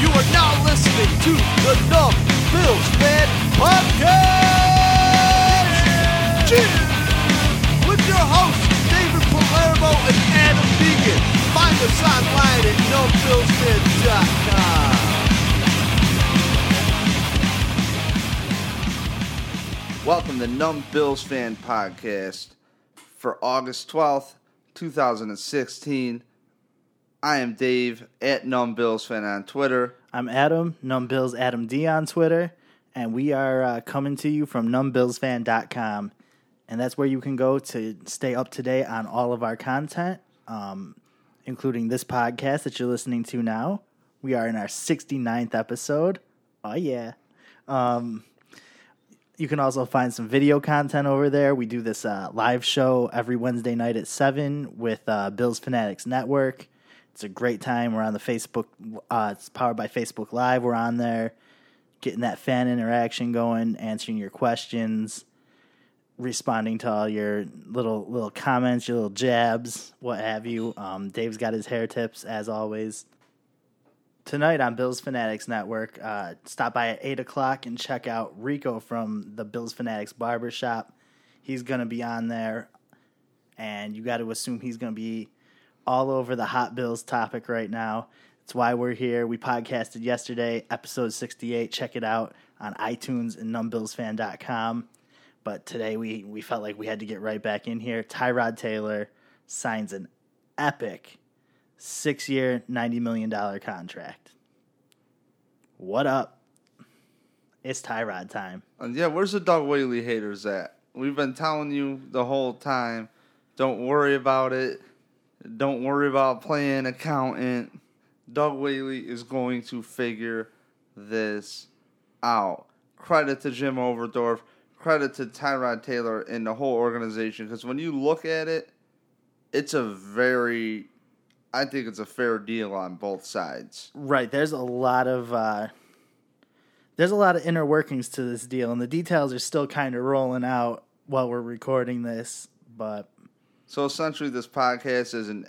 You are now listening to the Numb Bills Fan Podcast! Cheers! With your hosts, David Palermo and Adam Deegan. Find us online at numbbillsfan.com. Welcome to Numb Bills Fan Podcast for August 12th, 2016. I am Dave at Numb Bills Fan on Twitter. I'm Adam, Numbbills Adam D on Twitter, and we are uh, coming to you from numbbillsfan.com. And that's where you can go to stay up to date on all of our content, um, including this podcast that you're listening to now. We are in our 69th episode. Oh, yeah. Um, you can also find some video content over there. We do this uh, live show every Wednesday night at 7 with uh, Bills Fanatics Network. It's a great time. We're on the Facebook. Uh, it's powered by Facebook Live. We're on there, getting that fan interaction going, answering your questions, responding to all your little little comments, your little jabs, what have you. Um, Dave's got his hair tips as always. Tonight on Bills Fanatics Network, uh, stop by at eight o'clock and check out Rico from the Bills Fanatics Barbershop. He's gonna be on there, and you got to assume he's gonna be all over the Hot Bills topic right now. It's why we're here. We podcasted yesterday, episode 68. Check it out on iTunes and numbbillsfan.com. But today we, we felt like we had to get right back in here. Tyrod Taylor signs an epic six year, $90 million contract. What up? It's Tyrod time. And yeah, where's the Doug Whaley haters at? We've been telling you the whole time don't worry about it. Don't worry about playing accountant. Doug Whaley is going to figure this out. Credit to Jim Overdorf. Credit to Tyrod Taylor and the whole organization. Because when you look at it, it's a very, I think it's a fair deal on both sides. Right. There's a lot of uh, there's a lot of inner workings to this deal, and the details are still kind of rolling out while we're recording this. But So essentially, this podcast isn't.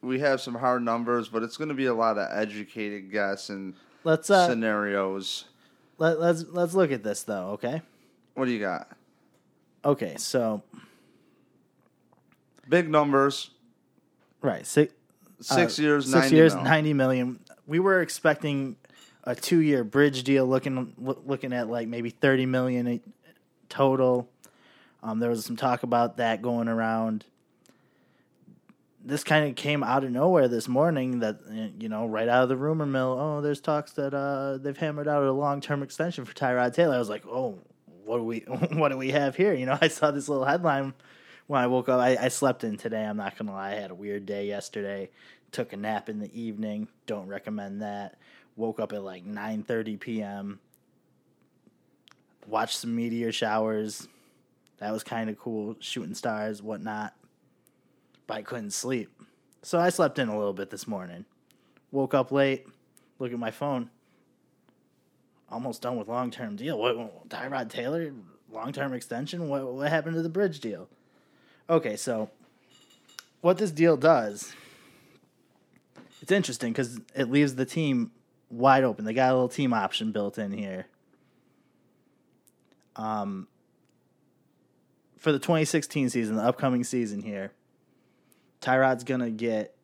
We have some hard numbers, but it's going to be a lot of educated guess and let's uh, scenarios. let, let's let's look at this though. Okay. What do you got? Okay. So Big numbers. right six Six uh, years, six 90 years, mil. ninety million. We were expecting a two year bridge deal, looking looking at like maybe thirty million total. Um, there was some talk about that going around. This kind of came out of nowhere this morning. That uh, you know, right out of the rumor mill. Oh, there's talks that uh, they've hammered out a long term extension for Tyrod Taylor. I was like, oh, what do we what do we have here? You know, I saw this little headline when I woke up. I, I slept in today. I'm not gonna lie. I had a weird day yesterday. Took a nap in the evening. Don't recommend that. Woke up at like 9:30 p.m. Watched some meteor showers. That was kind of cool. Shooting stars, whatnot. But I couldn't sleep, so I slept in a little bit this morning. Woke up late. Look at my phone. Almost done with long term deal. What, Tyrod Taylor long term extension? What what happened to the bridge deal? Okay, so what this deal does, it's interesting because it leaves the team wide open. They got a little team option built in here. Um, for the 2016 season, the upcoming season here, Tyrod's gonna get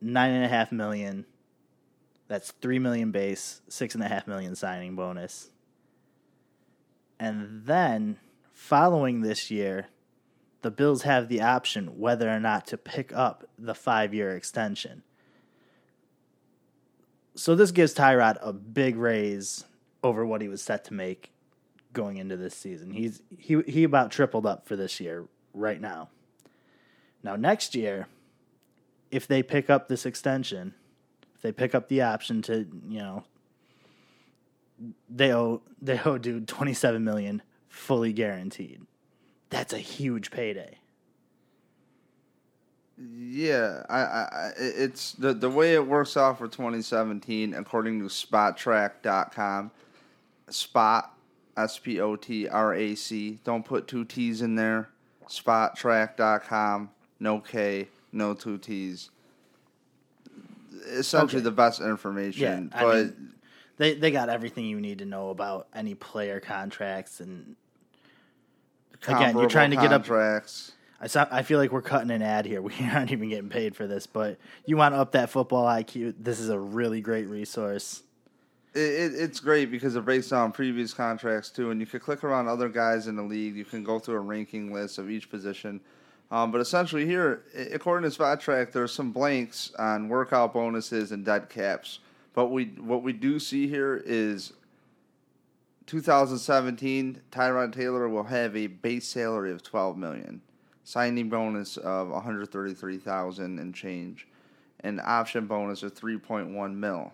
nine and a half million. That's three million base, six and a half million signing bonus. And then following this year, the Bills have the option whether or not to pick up the five year extension. So this gives Tyrod a big raise over what he was set to make going into this season. He's he he about tripled up for this year right now. Now next year, if they pick up this extension, if they pick up the option to, you know, they owe they owe dude twenty seven million fully guaranteed. That's a huge payday. Yeah, I, I, I- it's the the way it works out for 2017, according to Spotrac.com. Spot, S P O T R A C. Don't put two T's in there Spotrac.com. No K, no two T's. Essentially, Okay. the best information. Yeah, I but mean, they they got everything you need to know about any player contracts and again, you're trying to get up- contracts. I saw, I feel like we're cutting an ad here. We aren't even getting paid for this, but you want to up that football IQ. This is a really great resource. It, it, it's great because it breaks down previous contracts too, and you can click around other guys in the league. You can go through a ranking list of each position. Um, but essentially, here, according to Spotrac, there's some blanks on workout bonuses and dead caps. But we what we do see here is 2017. Tyrod Taylor will have a base salary of 12 million, signing bonus of 133,000 and change, and option bonus of 3.1 mil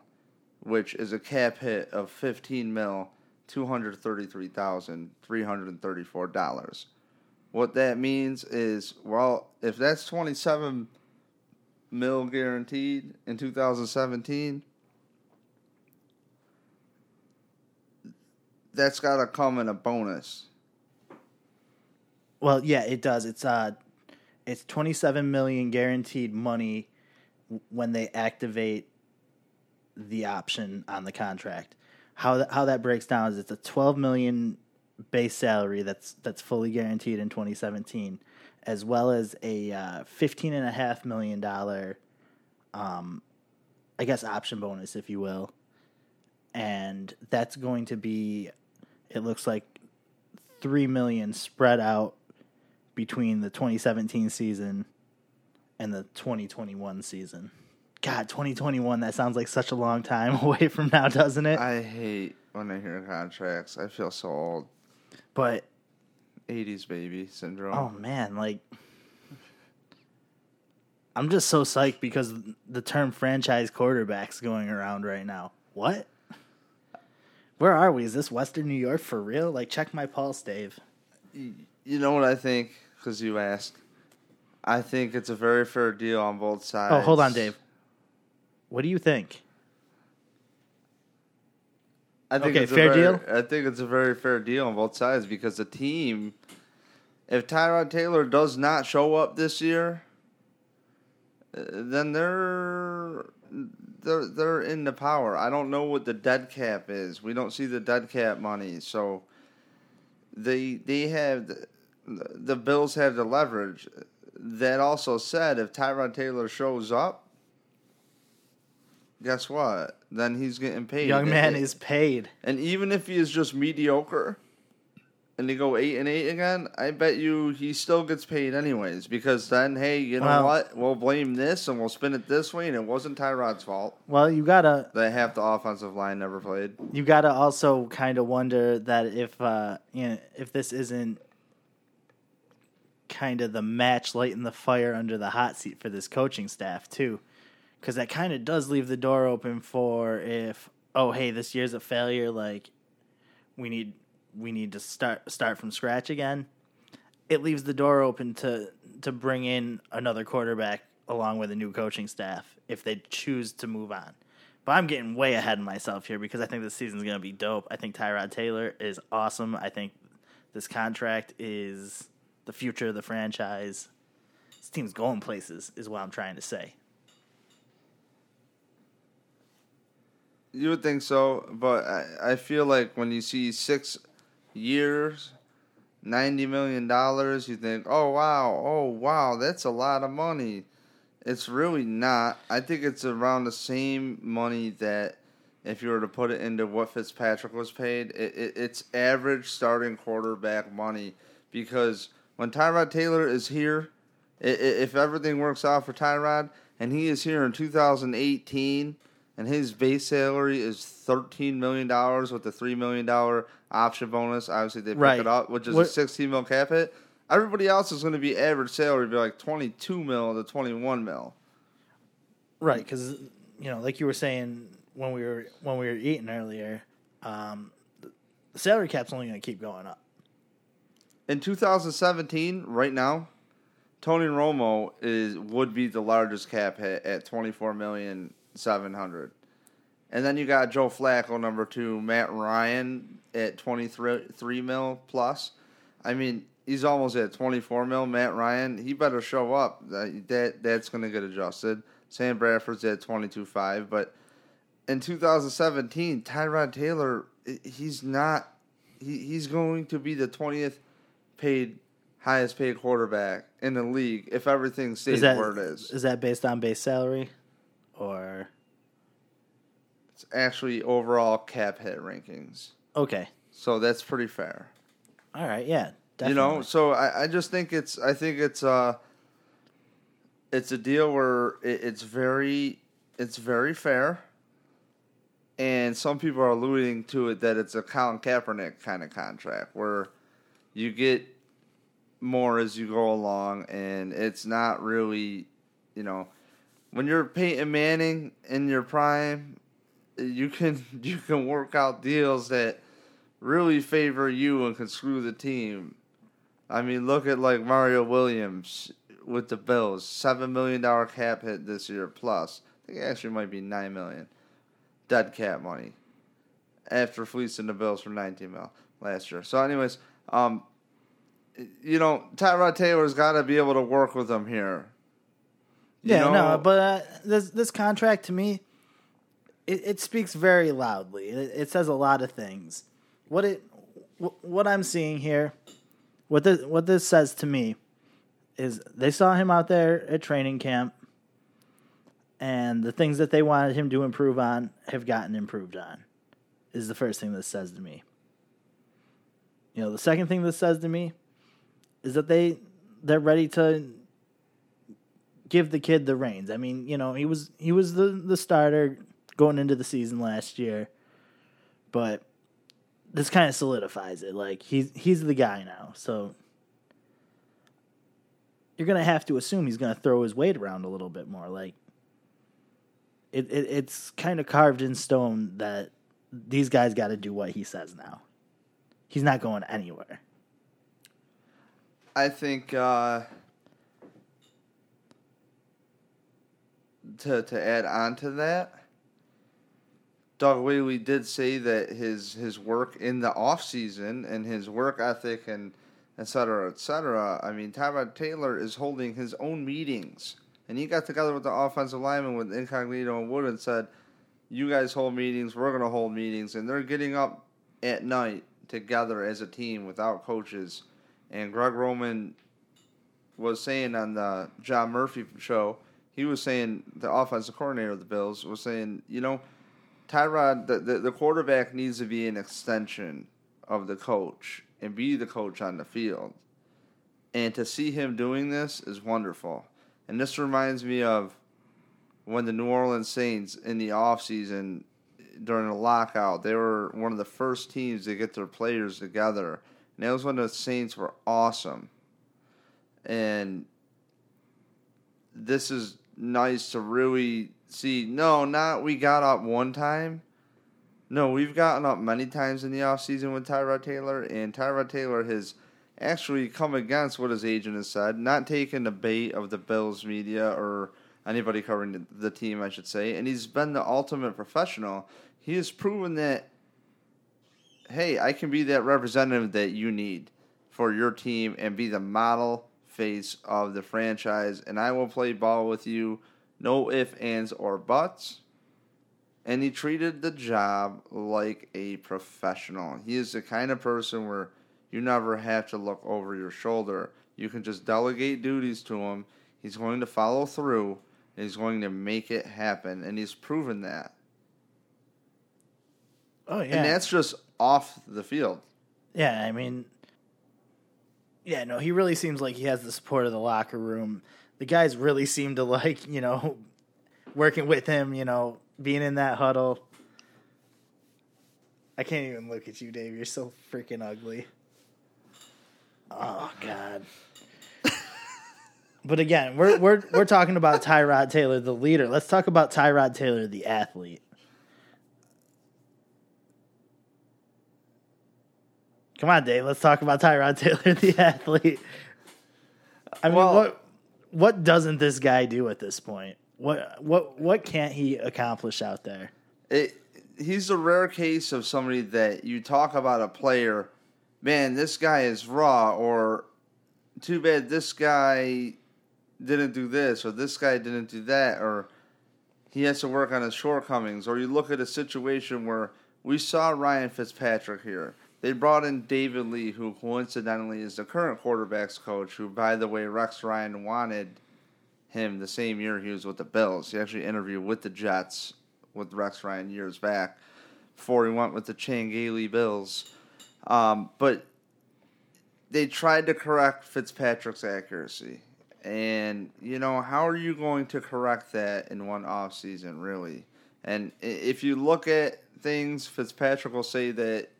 which is a cap hit of 15 mil, $233,334. What that means is, well, if that's 27 mil guaranteed in 2017, that's got to come in a bonus. Well, yeah, it does. It's uh, it's twenty seven million guaranteed money when they activate the option on the contract. How that, how that breaks down is it's a twelve million base salary that's that's fully guaranteed in twenty seventeen, as well as a uh, fifteen and a half million dollar, um, I guess option bonus, if you will, and that's going to be, it looks like three million spread out between the 2017 season and the 2021 season. God, 2021, that sounds like such a long time away from now, doesn't it? I hate when I hear contracts. I feel so old. but 80s baby syndrome. oh man, like I'm just so psyched because the term franchise quarterback's going around right now. What? Where are we? Is this Western New York for real? Like check my pulse, Dave. You know what I think? Because you asked. I think it's a very fair deal on both sides. Oh, hold on, Dave. What do you think? I think Okay, it's a fair very- deal? I think it's a very fair deal on both sides because the team, if Tyrod Taylor does not show up this year, uh, then they're they're they're in the power. I don't know what the dead cap is. We don't see the dead cap money, so they they have the, the Bills have the leverage. That also said, if Tyrod Taylor shows up, guess what? Then he's getting paid. Young man is paid. and even if he is just mediocre and they go eight and eight again, I bet you he still gets paid anyways. Because then, hey, you know Well- what? We'll blame this and we'll spin it this way, and it wasn't Tyrod's fault Well, you gotta that half the offensive line never played. you gotta also kind of wonder that if uh you know if this isn't kind of the match lighting the fire under the hot seat for this coaching staff too because that kind of does leave the door open for if oh hey this year's a failure like we need we need to start start from scratch again it leaves the door open to to bring in another quarterback along with a new coaching staff if they choose to move on but I'm getting way ahead of myself here because I think this season's going to be dope. I think Tyrod Taylor is awesome. I think this contract is the future of the franchise. This team's going places, is what I'm trying to say. You would think so, but I, I feel like when you see six years, ninety million dollars, you think, oh wow, oh wow, that's a lot of money. It's really not. I think it's around the same money that if you were to put it into what Fitzpatrick was paid, it, it, it's average starting quarterback money because when Tyrod Taylor is here, i- i- if everything works out for Tyrod and he is here in 2018 and his base salary is $13 million with a $3 million option bonus, obviously they pick Right. it up, which is What- a 16 mil cap hit. Everybody else is going to be average salary, be like 22 mil to 21 mil. Right, because you know, like you were saying when we were when we were eating earlier, um, the salary cap's only going to keep going up. In 2017, right now, Tony Romo is would be the largest cap hit at 24 million 700. And then you got Joe Flacco number 2, Matt Ryan at 23 mil plus. I mean, he's almost at 24 mil. Matt Ryan, he better show up. That, that that's going to get adjusted. Sam Bradford's at 22.5, but in 2017, Tyrod Taylor, he's not. He, he's going to be the 20th paid, highest paid quarterback in the league if everything stays Is that where it is. Is that based on base salary, or It's actually overall cap hit rankings, okay? so that's pretty fair. All right, yeah, definitely. You know, so I, I just think it's I think it's uh it's a deal where it, it's very it's very fair, and some people are alluding to it that it's a Colin Kaepernick kind of contract where you get more as you go along, and it's not really, you know, when you're Peyton Manning in your prime, you can you can work out deals that really favor you and can screw the team. I mean, look at like Mario Williams with the Bills, seven million dollar cap hit this year plus. I think it actually might be nine million dead cap money after fleecing the Bills for nineteen mil last year. So, anyways, um, you know, Tyrod Taylor's got to be able to work with them here. Yeah, know? no, but uh, this this contract to me, it, it speaks very loudly. It, it says a lot of things. What it, what I'm seeing here, what this what this says to me, is they saw him out there at training camp, and the things that they wanted him to improve on have gotten improved on. Is the first thing this says to me. You know, the second thing this says to me is that they they're ready to give the kid the reins. I mean, you know, he was he was the the starter going into the season last year, but this kind of solidifies it. Like he's he's the guy now. So you're gonna have to assume he's gonna throw his weight around a little bit more. Like it, it it's kind of carved in stone that these guys got to do what he says now. He's not going anywhere. I think uh, to to add on to that, Doug Whaley did say that his his work in the off season and his work ethic and et cetera, et cetera. I mean, Tyrod Taylor is holding his own meetings, and he got together with the offensive lineman with Incognito and Wood and said, "You guys hold meetings. We're going to hold meetings," and they're getting up at night together as a team without coaches. And Greg Roman was saying on the John Murphy show, he was saying the offensive coordinator of the Bills was saying, you know, Tyrod, the, the, the quarterback needs to be an extension of the coach and be the coach on the field. And to see him doing this is wonderful. And this reminds me of when the New Orleans Saints in the offseason during the lockout, they were one of the first teams to get their players together. And that was when the Saints were awesome. And this is nice to really see. No, not we got up one time. No, we've gotten up many times in the offseason with Tyrod Taylor, and Tyrod Taylor has actually come against what his agent has said, not taking the bait of the Bills media or anybody covering the, the team, I should say, and he's been the ultimate professional. He has proven that, hey, I can be that representative that you need for your team and be the model face of the franchise, and I will play ball with you, no ifs, ands, or buts and he treated the job like a professional. He is the kind of person where you never have to look over your shoulder. You can just delegate duties to him. He's going to follow through. And he's going to make it happen, and he's proven that. Oh yeah, And that's just off the field. Yeah, I mean, yeah, no, he really seems like he has the support of the locker room. The guys really seem to like, you know, working with him, you know, being in that huddle. I can't even look at you, Dave. You're so freaking ugly. Oh God. but again, we're we're we're talking about Tyrod Taylor, the leader. Let's talk about Tyrod Taylor, the athlete. Come on, Dave. Let's talk about Tyrod Taylor, the athlete. I mean, Well- what what doesn't this guy do at this point? What what what can't he accomplish out there? It, he's a rare case of somebody that you talk about a player, man, this guy is raw, or too bad this guy didn't do this or this guy didn't do that or he has to work on his shortcomings. Or you look at a situation where we saw Ryan Fitzpatrick here. They brought in David Lee, who coincidentally is the current quarterbacks coach, who, by the way, Rex Ryan wanted him the same year he was with the Bills. He actually interviewed with the Jets with Rex Ryan years back before he went with the Chan Gailey Bills. Um, but they tried to correct Fitzpatrick's accuracy. And, you know, how are you going to correct that in one off season, really? And if you look at things, Fitzpatrick will say that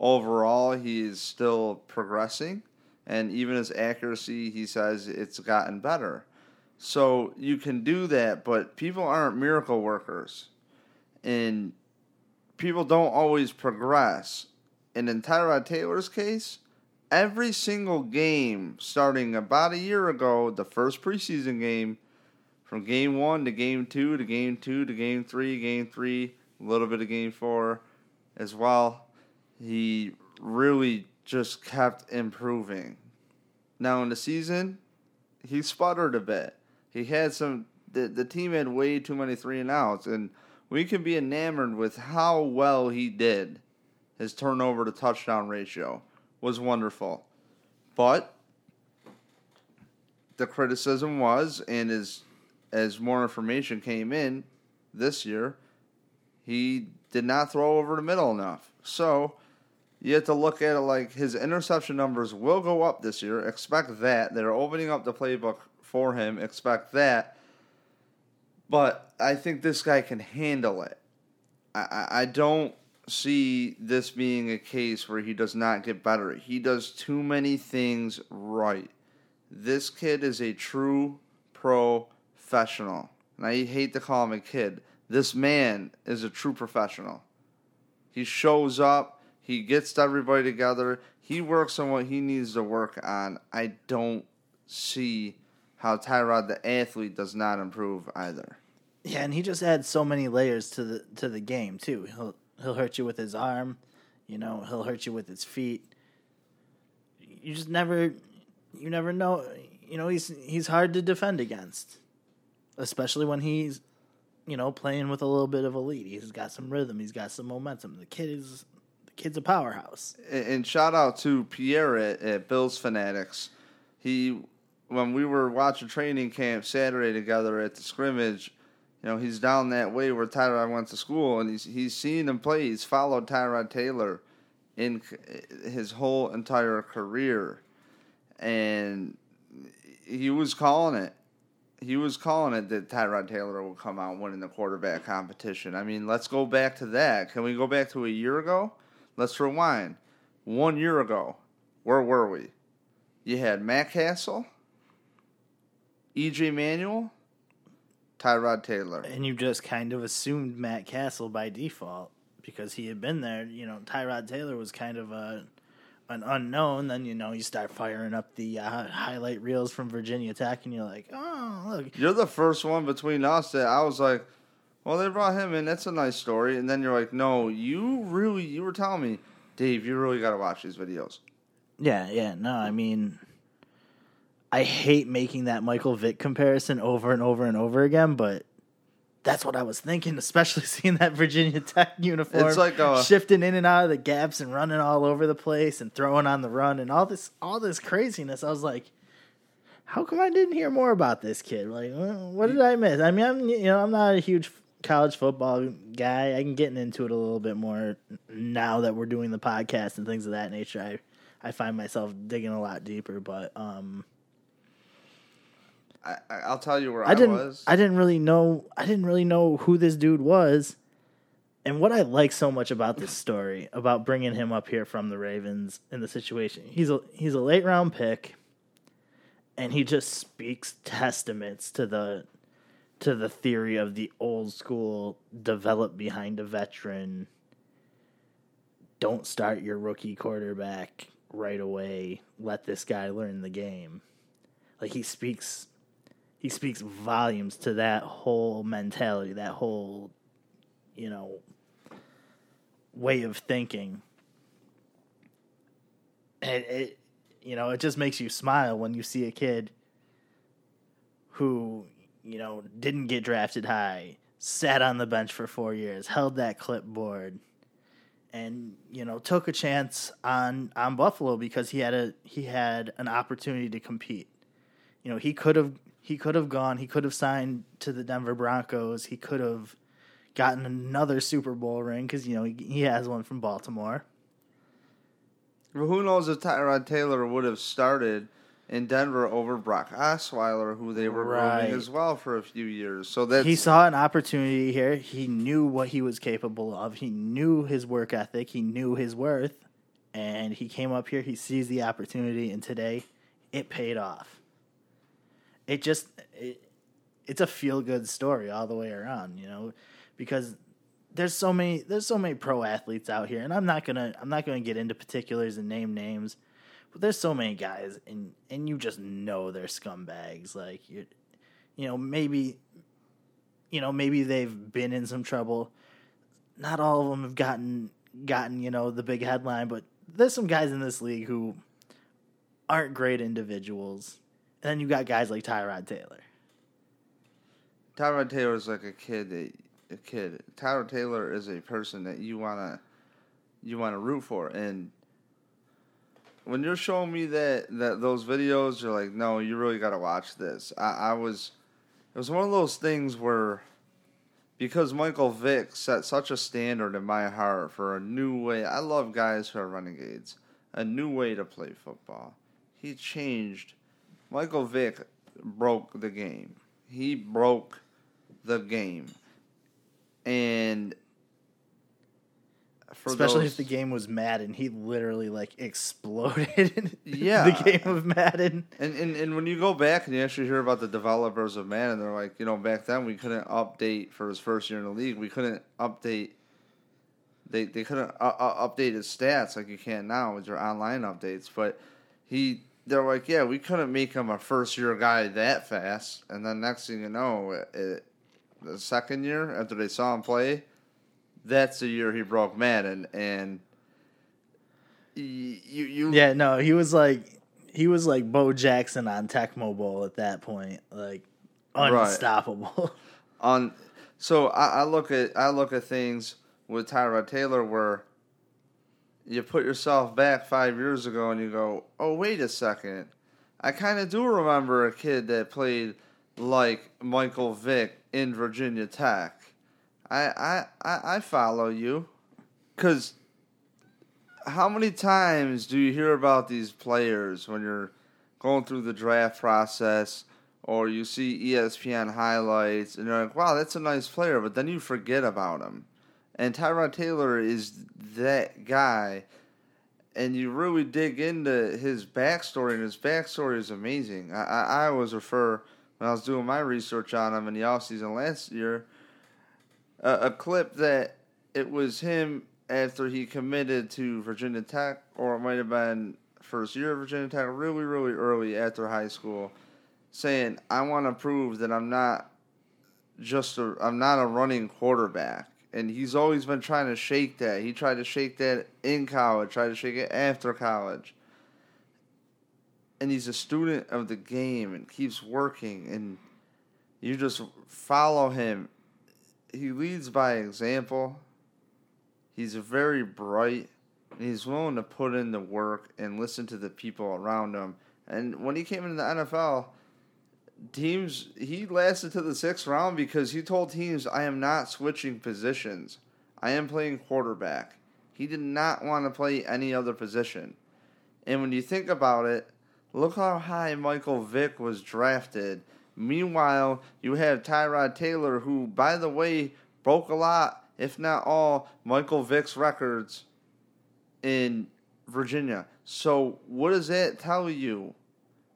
overall he's still progressing. And even his accuracy, he says it's gotten better. So you can do that, but people aren't miracle workers. And people don't always progress. And in Tyrod Taylor's case, every single game starting about a year ago, the first preseason game, from game one to game two to game two to game three, game three, a little bit of game four as well. He really just kept improving. Now in the season, he sputtered a bit. He had some the, the team had way too many three and outs and we can be enamored with how well he did. His turnover to touchdown ratio was wonderful. But the criticism was, and as as more information came in this year, he did not throw over the middle enough. So you have to look at it like his interception numbers will go up this year. Expect that. They're opening up the playbook for him. Expect that. But I think this guy can handle it. I, I don't see this being a case where he does not get better. He does too many things right. This kid is a true professional. And I hate to call him a kid. This man is a true professional. He shows up, he gets everybody together, he works on what he needs to work on. I don't see how Tyrod the athlete does not improve either. Yeah, and he just adds so many layers to the to the game too. He'll he'll hurt you with his arm, you know, he'll hurt you with his feet. You just never you never know, you know, he's he's hard to defend against. Especially when he's you know, playing with a little bit of a lead. He's got some rhythm, he's got some momentum. The kid is kid's a powerhouse. And, and shout out to Pierre at, at Bills Fanatics. He when we were watching training camp Saturday together at the scrimmage, you know, he's down that way where Tyrod went to school, and he's he's seen him play. He's followed Tyrod Taylor in his whole entire career, and he was calling it. He was calling it that Tyrod Taylor will come out winning the quarterback competition. I mean, let's go back to that. Can we go back to a year ago? Let's rewind. One year ago, where were we? You had Matt Cassel, EJ Manuel, Tyrod Taylor. And you just kind of assumed Matt Cassel by default because he had been there. You know, Tyrod Taylor was kind of a an unknown. Then you know you start firing up the uh, highlight reels from Virginia Tech, and you're like, oh look. You're the first one between us that I was like, well, they brought him in. That's a nice story. And then you're like, no, you really, you were telling me, Dave, you really got to watch these videos. Yeah, yeah. No, I mean, I hate making that Michael Vick comparison over and over and over again, but that's what I was thinking, especially seeing that Virginia Tech uniform. It's like a, shifting in and out of the gaps and running all over the place and throwing on the run and all this all this craziness. I was like, how come I didn't hear more about this kid? Like, what did I miss? I mean, I'm you know I'm not a huge college football guy. I can get into it a little bit more now that we're doing the podcast and things of that nature. I I find myself digging a lot deeper, but um I, I'll tell you where I, I didn't. was. I didn't really know. I didn't really know who this dude was, and what I like so much about this story about bringing him up here from the Ravens in the situation. He's a he's a late round pick, and he just speaks testaments to the to the theory of the old school develop behind a veteran. Don't start your rookie quarterback right away. Let this guy learn the game. Like he speaks he speaks volumes to that whole mentality, that whole, you know, way of thinking. And it, you know, it just makes you smile when you see a kid who, you know, didn't get drafted high, sat on the bench for four years, held that clipboard, and you know took a chance on on Buffalo because he had a he had an opportunity to compete. You know, he could have he could have gone, he could have signed to the Denver Broncos, he could have gotten another Super Bowl ring because you know he, he has one from Baltimore. Well, who knows if Tyrod Taylor would have started in Denver over Brock Osweiler, who they were Right. grooming as well for a few years. So that's he saw an opportunity here. He knew what he was capable of. He knew his work ethic. He knew his worth. And he came up here. He sees the opportunity. And today, it paid off. It just, it, it's a feel good story all the way around, you know, because there's so many there's so many pro athletes out here and I'm not going to I'm not going to get into particulars and name names there's so many guys and and you just know they're scumbags like you you know maybe you know maybe they've been in some trouble. Not all of them have gotten gotten you know the big headline but there's some guys in this league who aren't great individuals. And then you got guys like Tyrod Taylor. Tyrod Taylor is like a kid that a kid. Tyrod Taylor is a person that you wanna you wanna root for, and when you're showing me that that those videos, you're like, no, you really gotta watch this. I, I was, it was one of those things where because Michael Vick set such a standard in my heart for a new way. I love guys who are renegades. A new way to play football. He changed. Michael Vick broke the game. He broke the game. And especially those, if the game was Madden he literally like exploded Yeah. the game of Madden And, and and when you go back and you actually hear about the developers of Madden, they're like, you know, back then we couldn't update for his first year in the league. We couldn't update. They they couldn't uh, uh, update his stats like you can now with your online updates. But he, they're like, yeah, we couldn't make him a first year guy that fast. And then next thing you know, it, it, the second year after they saw him play, that's the year he broke Madden. And you you yeah no he was like he was like Bo Jackson on Tecmo Bowl at that point like Right. unstoppable on so I, I look at I look at things with Tyrod Taylor where you put yourself back five years ago and you go, oh wait a second, I kind of do remember a kid that played like Michael Vick in Virginia Tech. I I I, follow you, because how many times do you hear about these players when you're going through the draft process or you see ESPN highlights and you're like, wow, that's a nice player, but then you forget about him. And Tyrod Taylor is that guy. And you really dig into his backstory, and his backstory is amazing. I, I, I always refer, when I was doing my research on him in the offseason last year, a, clip that it was him after he committed to Virginia Tech, or it might have been first year of Virginia Tech, really, really early after high school, saying, "I want to prove that I'm not just a I'm not a running quarterback." And he's always been trying to shake that. He tried to shake that in college, tried to shake it after college. And he's a student of the game and keeps working and you just follow him. He leads by example. He's very bright. He's willing to put in the work and listen to the people around him. And when he came into the NFL, teams he lasted to the sixth round because he told teams, "I am not switching positions. I am playing quarterback." He did not want to play any other position. And when you think about it, look how high Michael Vick was drafted. Meanwhile, you have Tyrod Taylor, who, by the way, broke a lot, if not all, Michael Vick's records in Virginia. So, what does that tell you?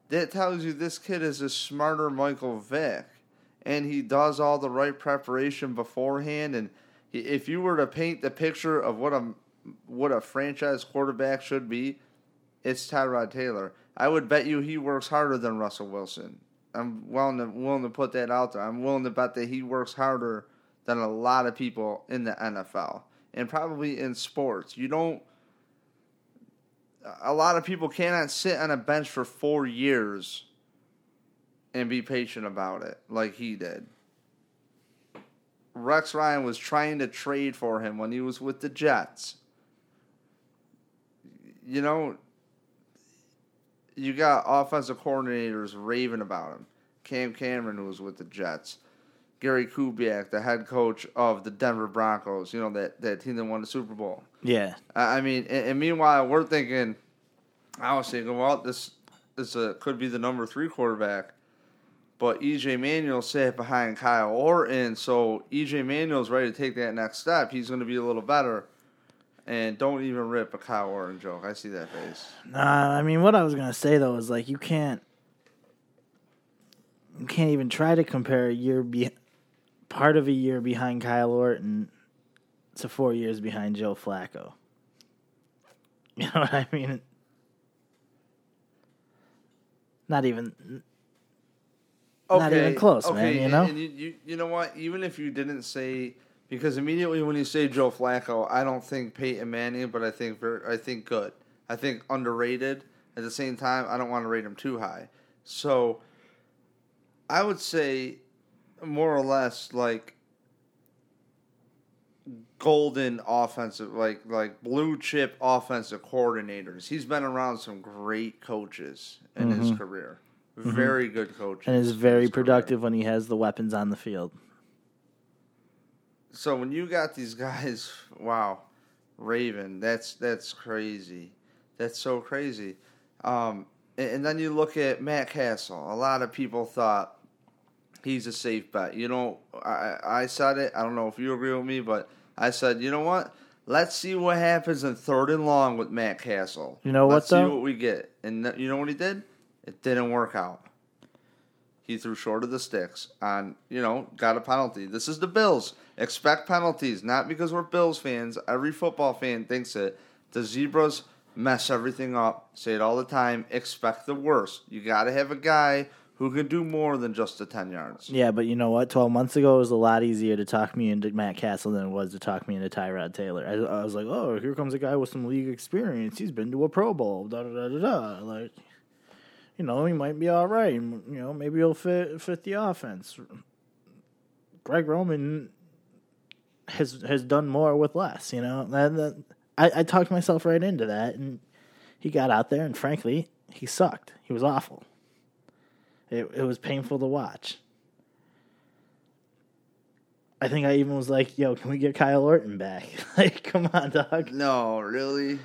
That tells you this kid is a smarter Michael Vick, and he does all the right preparation beforehand. And if you were to paint the picture of what a what a franchise quarterback should be, it's Tyrod Taylor. I would bet you he works harder than Russell Wilson. I'm willing to willing to put that out there. I'm willing to bet that he works harder than a lot of people in the NFL and probably in sports. You don't a lot of people cannot sit on a bench for four years and be patient about it like he did. Rex Ryan was trying to trade for him when he was with the Jets. You know, you got offensive coordinators raving about him. Cam Cameron, who was with the Jets. Gary Kubiak, the head coach of the Denver Broncos, you know, that, that team that won the Super Bowl. Yeah. I mean, and, and meanwhile, we're thinking, I was thinking, well, this this uh, could be the number three quarterback, but EJ Manuel sat behind Kyle Orton, so EJ Manuel's ready to take that next step. He's going to be a little better, and don't even rip a Kyle Orton joke. I see that face. Nah, I mean, what I was gonna say though is like you can't, you can't even try to compare a year be, part of a year behind Kyle Orton to four years behind Joe Flacco. You know what I mean? Not even. Not even close, man, you and- know? And you, you, you know what? Even if you didn't say, because immediately when you say Joe Flacco, I don't think Peyton Manning, but I think very, I think good. I think underrated. At the same time, I don't want to rate him too high. So, I would say, more or less like golden offensive, like like blue chip offensive coordinators. He's been around some great coaches in his career. Very good coaches. Mm-hmm. And is very his career. productive when he has the weapons on the field. So when you got these guys, wow, Raven, that's that's crazy. That's so crazy. Um, and, and then you look at Matt Cassel. A lot of people thought he's a safe bet. You know, I I said it. I don't know if you agree with me, but I said, you know what? Let's see what happens in third and long with Matt Cassel. You know what, Let's see what we get. And th- you know what he did? It didn't work out. He threw short of the sticks on, you know, got a penalty. This is the Bills. Expect penalties, not because we're Bills fans. Every football fan thinks it. The Zebras mess everything up. Say it all the time. Expect the worst. You got to have a guy who can do more than just the 10 yards. Yeah, but you know what? Twelve months ago, it was a lot easier to talk me into Matt Cassel than it was to talk me into Tyrod Taylor. I, I was like, "Oh, here comes a guy with some league experience. He's been to a Pro Bowl." Da da da da da. Like, you know, he might be all right. You know, maybe he'll fit fit the offense. Greg Roman has has done more with less. You know, that I, I talked myself right into that, and he got out there, and frankly, he sucked. He was awful. It it was painful to watch. I think I even was like, "Yo, can we get Kyle Orton back? like, come on, dog." No, really?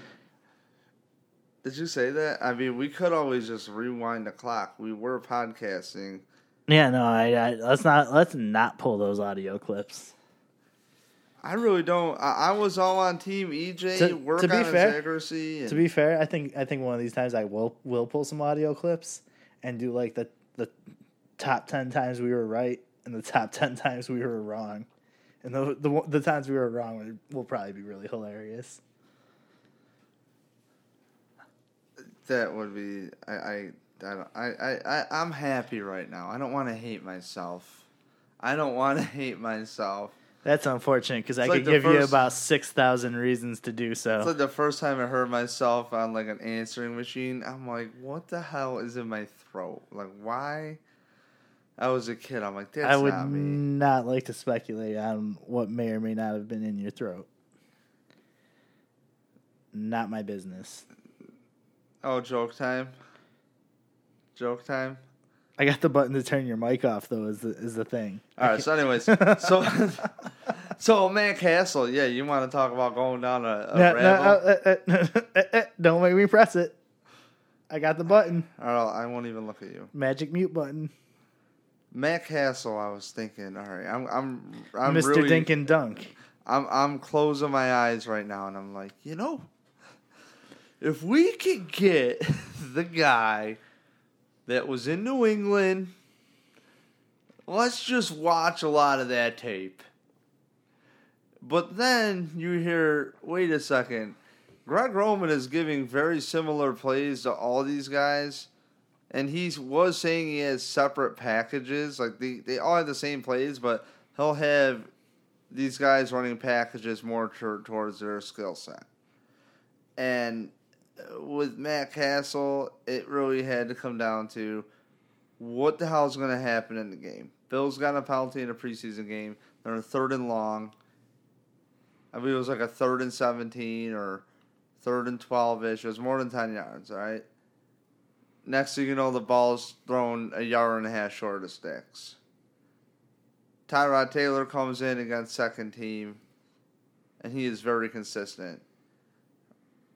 Did you say that? I mean, we could always just rewind the clock. We were podcasting. Yeah, no, I, I let's not let's not pull those audio clips. I really don't. I, I was all on Team EJ. To- work to be on fair- his accuracy. And, To be fair, I think I think one of these times I will will pull some audio clips and do like the the top ten times we were right and the top ten times we were wrong, and the the the times we were wrong will, will probably be really hilarious. that would be. I. I I, don't, I, I, I, I'm happy right now. I don't want to hate myself. I don't want to hate myself. That's unfortunate because I like could give you about six thousand reasons to do so. It's like the first time I heard myself on like an answering machine. I'm like, what the hell is in my throat? Like, why? I was a kid. I'm like, that's I would not not like to speculate on what may or may not have been in your throat. Not my business. Oh, joke time. Joke time. I got the button to turn your mic off though. Is the is the thing? All right. So, anyways, so so Matt Cassel. Yeah, you want to talk about going down a, a No, no, uh, uh, uh, uh, uh, don't make me press it. I got the button. All right, I won't even look at you. Magic mute button. Matt Cassel. I was thinking. All right, I'm I'm I'm Mr. really Dink and Dunk. I'm I'm closing my eyes right now, and I'm like, you know, if we could get the guy that was in New England, let's just watch a lot of that tape. But then you hear, wait a second, Greg Roman is giving very similar plays to all these guys. And he was saying he has separate packages. Like they, they all have the same plays, but he'll have these guys running packages more tur towards their skill set. And with Matt Cassel, it really had to come down to what the hell is going to happen in the game. Bills got a penalty in a preseason game. They're third and long. I believe it was like a third and 17 or third and 12 ish. It was more than 10 yards, all right? Next thing you know, the ball's thrown a yard and a half short of sticks. Tyrod Taylor comes in against second team, and he is very consistent.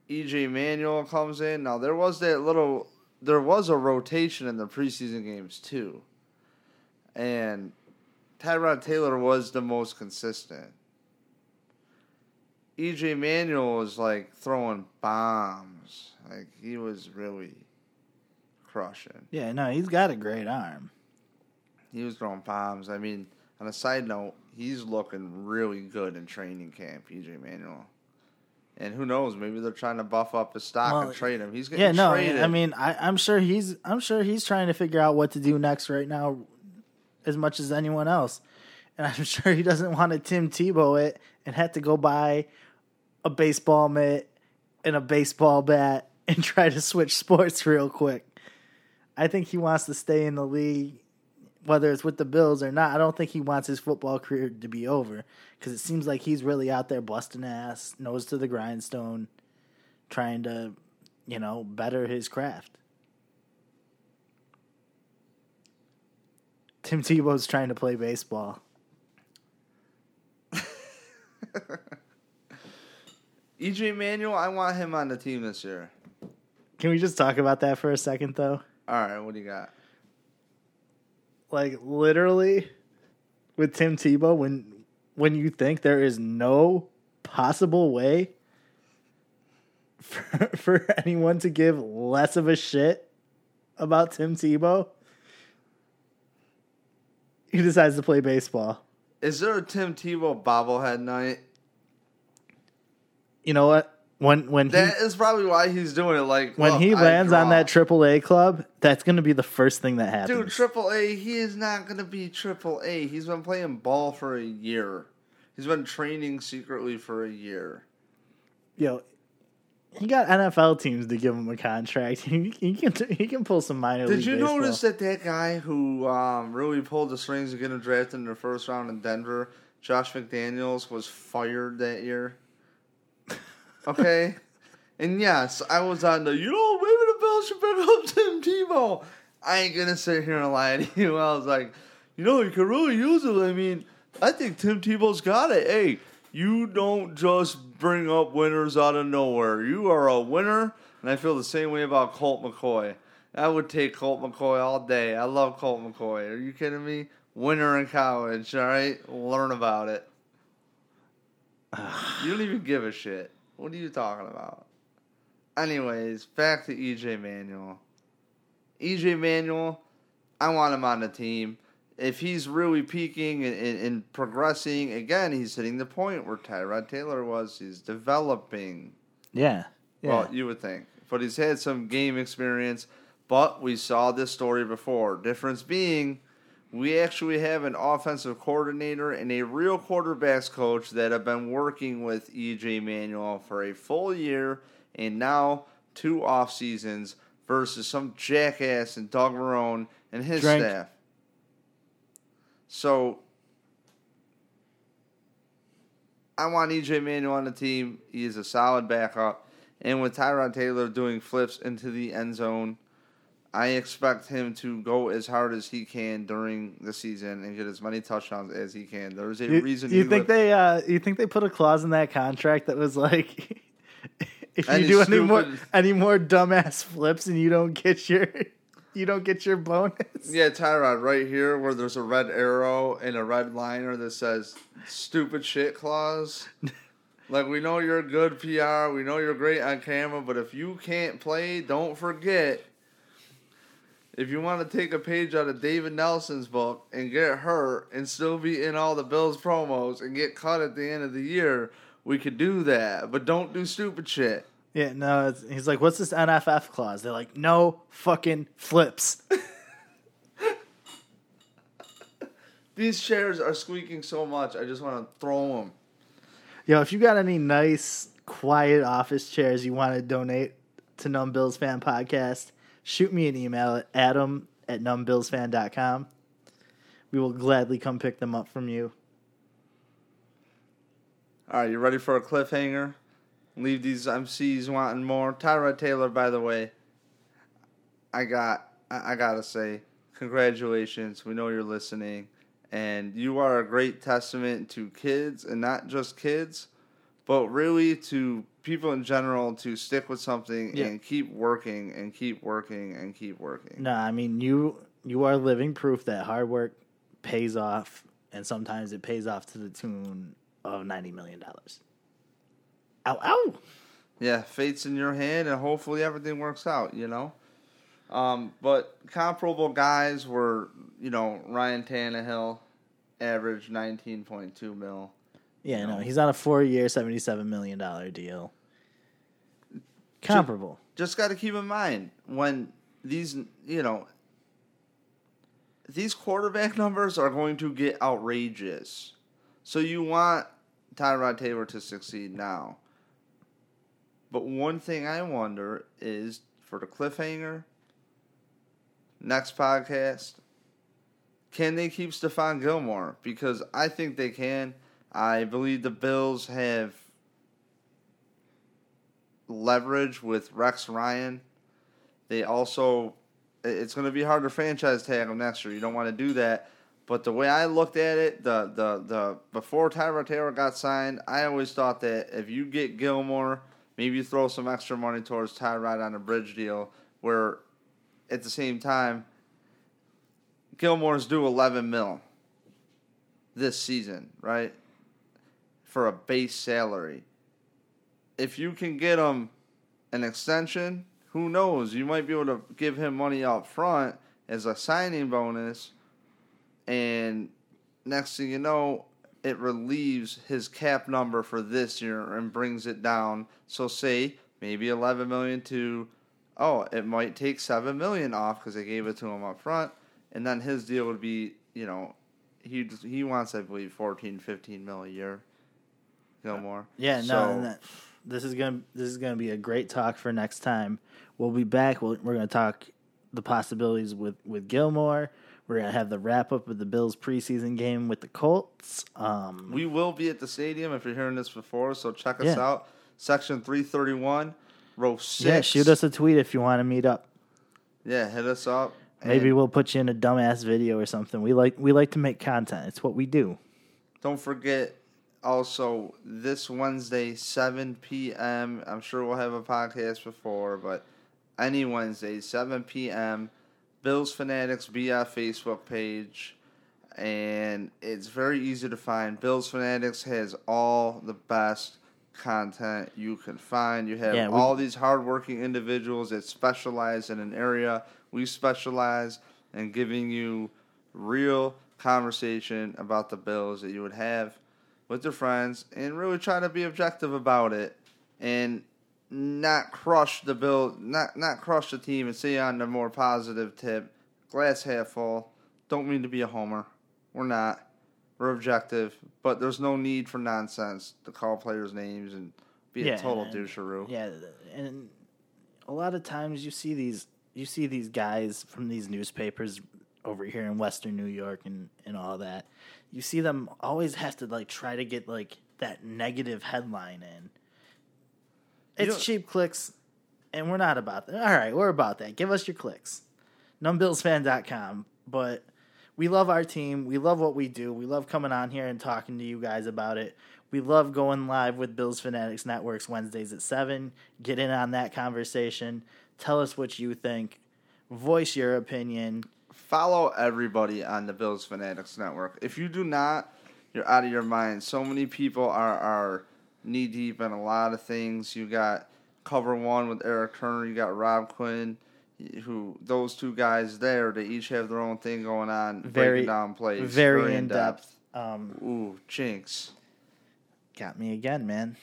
EJ Manuel comes in. Now there was that little, there was a rotation in the preseason games too, and Tyrod Taylor was the most consistent. EJ Manuel was like throwing bombs, like he was really crushing. Yeah, no, he's got a great arm. He was throwing bombs. I mean, on a side note, he's looking really good in training camp, EJ Manuel. And who knows? Maybe they're trying to buff up his stock Well, and trade him. He's getting Yeah, no, traded. I mean, I, I'm sure he's, I'm sure he's trying to figure out what to do next right now, as much as anyone else, and I'm sure he doesn't want to Tim Tebow it and have to go buy a baseball mitt and a baseball bat and try to switch sports real quick. I think he wants to stay in the league, whether it's with the Bills or not. I don't think he wants his football career to be over because it seems like he's really out there busting ass, nose to the grindstone, trying to, you know, better his craft. Tim Tebow's trying to play baseball. EJ Manuel, I want him on the team this year. Can we just talk about that for a second, though? All right, what do you got? Like literally, with Tim Tebow, when when you think there is no possible way for, for anyone to give less of a shit about Tim Tebow, he decides to play baseball. Is there a Tim Tebow bobblehead night? You know what? When when he That is probably why he's doing it. Like when look, he lands on that triple A club, that's going to be the first thing that happens. Dude, Triple A, he is not going to be Triple A. He's been playing ball for a year. He's been training secretly for a year. Yo, he got NFL teams to give him a contract. He, he can he can pull some minor Did you baseball. notice that that guy who um, really pulled the strings to get him drafted in the first round in Denver, Josh McDaniels, was fired that year? Okay? and yes, I was on the, you know, maybe the Bills should pick up Tim Tebow. I ain't to sit here and lie to you. I was like, you know, you could really use it. I mean, I think Tim Tebow's got it. Hey, you don't just bring up winners out of nowhere. You are a winner, and I feel the same way about Colt McCoy. I would take Colt McCoy all day. I love Colt McCoy. Are you kidding me? Winner in college, all right? Learn about it. you don't even give a shit. What are you talking about? Anyways, back to EJ Manuel. EJ Manuel, I want him on the team. If he's really peaking and, and, and progressing, again, he's hitting the point where Tyrod Taylor was. He's developing. Yeah, yeah. Well, you would think. But he's had some game experience. But we saw this story before. Difference being, we actually have an offensive coordinator and a real quarterbacks coach that have been working with EJ Manuel for a full year and now two off seasons versus some jackass and Doug Marrone and his Drink. staff. So I want EJ Manuel on the team. He is a solid backup. And with Tyrod Taylor doing flips into the end zone, I expect him to go as hard as he can during the season and get as many touchdowns as he can. There's a you, reason you think they uh you think they put a clause in that contract that was like if Any you do any more any more dumbass flips and you don't get your you don't get your bonus. Yeah, Tyrod, right here where there's a red arrow and a red liner that says stupid shit clause. like we know you're good PR, we know you're great on camera, but if you can't play, don't forget if you want to take a page out of David Nelson's book and get hurt and still be in all the Bills promos and get cut at the end of the year, we could do that. But don't do stupid shit. Yeah, no, it's, he's like, "What's this NFF clause?" They're like, "No fucking flips." These chairs are squeaking so much, I just want to throw them. Yo, if you got any nice, quiet office chairs you want to donate, to Numb Bills Fan Podcast, shoot me an email at adam at numbbillsfan.com. We will gladly come pick them up from you. All right, you ready for a cliffhanger? Leave these MCs wanting more. Tyrod Taylor, by the way, I got, I, I gotta say, congratulations. We know you're listening, and you are a great testament to kids, and not just kids, but really to people in general to stick with something Yeah. and keep working and keep working and keep working. No, I mean you you are living proof that hard work pays off, and sometimes it pays off to the tune of ninety million dollars. Ow, ow! yeah, fate's in your hand, and hopefully everything works out. You know, um, but comparable guys were, you know, Ryan Tannehill, average nineteen point two mil. Yeah, no, he's on a four-year, seventy-seven million dollar deal. Comparable. Just got to keep in mind when these, you know, these quarterback numbers are going to get outrageous. So you want Tyrod Taylor to succeed now. But one thing I wonder is for the cliffhanger, next podcast, can they keep Stephon Gilmore? Because I think they can. I believe the Bills have leverage with Rex Ryan. They also, it's going to be hard to franchise tag him next year. You don't want to do that. But the way I looked at it, the the the before Tyrod Taylor got signed, I always thought that if you get Gilmore, maybe you throw some extra money towards Tyrod on a bridge deal, where at the same time, Gilmore's due eleven mil this season, right? For a base salary if you can get him an extension, who knows? You might be able to give him money up front as a signing bonus, and next thing you know, it relieves his cap number for this year and brings it down. So say maybe eleven million to, oh, it might take seven million off because they gave it to him up front, and then his deal would be, you know, he he wants I believe 14, 15 mil a year. Gilmore. Uh, yeah, no, So- this is gonna this is gonna be a great talk for next time. We'll be back. We'll, we're gonna talk the possibilities with with Gilmore. We're gonna have the wrap up of the Bills preseason game with the Colts. Um, We will be at the stadium if you're hearing this before, so check us Yeah. out. Section 331, row 6. yeah, shoot us a tweet if you want to meet up. Yeah, hit us up. Maybe we'll put you in a dumbass video or something. We like we like to make content. It's what we do. Don't forget, also, this Wednesday, 7 p.m., I'm sure we'll have a podcast before, but any Wednesday, 7 p.m., Bills Fanatics BF Facebook page. And it's very easy to find. Bills Fanatics has all the best content you can find. You have Yeah, we- all these hardworking individuals that specialize in an area. We specialize in giving you real conversation about the Bills that you would have with your friends and really try to be objective about it and not crush the build, not not crush the team and see on the more positive tip glass half full. Don't mean to be a homer. We're not. We're objective. But there's no need for nonsense to call players names and be Yeah, a total and- doucheroo Yeah, and a lot of times you see these you see these guys from these newspapers over here in Western New York and and all that. You see them always have to like try to get like that negative headline in. It's know- cheap clicks, and we're not about that. All right, we're about that. Give us your clicks. Numbbillsfan.com. But we love our team. We love what we do. We love coming on here and talking to you guys about it. We love going live with Bills Fanatics Networks Wednesdays at 7. Get in on that conversation. Tell us what you think. Voice your opinion. Follow everybody on the Bills Fanatics Network. If you do not, you're out of your mind. So many people are are knee deep in a lot of things. You got cover one with Eric Turner. You got Rob Quinn. Who those two guys there? They each have their own thing going on, Very- breaking down plays, Very, in depth. Um, Ooh, Jinx. got me again, man.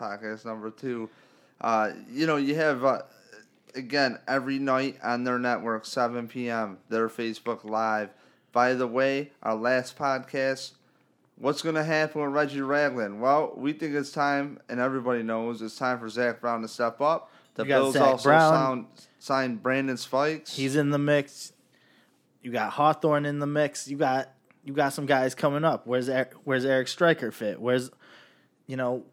podcast number two. Uh, you know, you have uh, again every night on their network, seven p.m. Their Facebook Live. By the way, our last podcast. What's going to happen with Reggie Ragland? Well, we think it's time, and everybody knows it's time for Zach Brown to step up. The You Bills also sound, signed Brandon Spikes. He's in the mix. You got Hawthorne in the mix. You got you got some guys coming up. Where's Eric, where's Eric Striker fit? Where's you know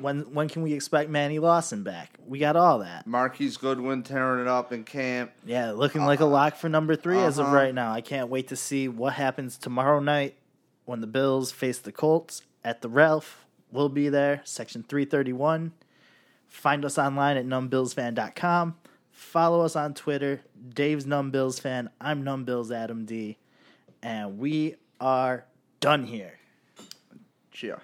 when when can we expect Manny Lawson back? We got all that. Marquise Goodwin tearing it up in camp. Yeah, looking like a lock for number 3 as of Uh-huh. right now. I can't wait to see what happens tomorrow night when the Bills face the Colts at the Ralph. We'll be there, section 331. Find us online at numbbillsfan.com. Follow us on Twitter, Dave's NumbBills fan. I'm NumbBills Adam D. And we are done here. Cheer.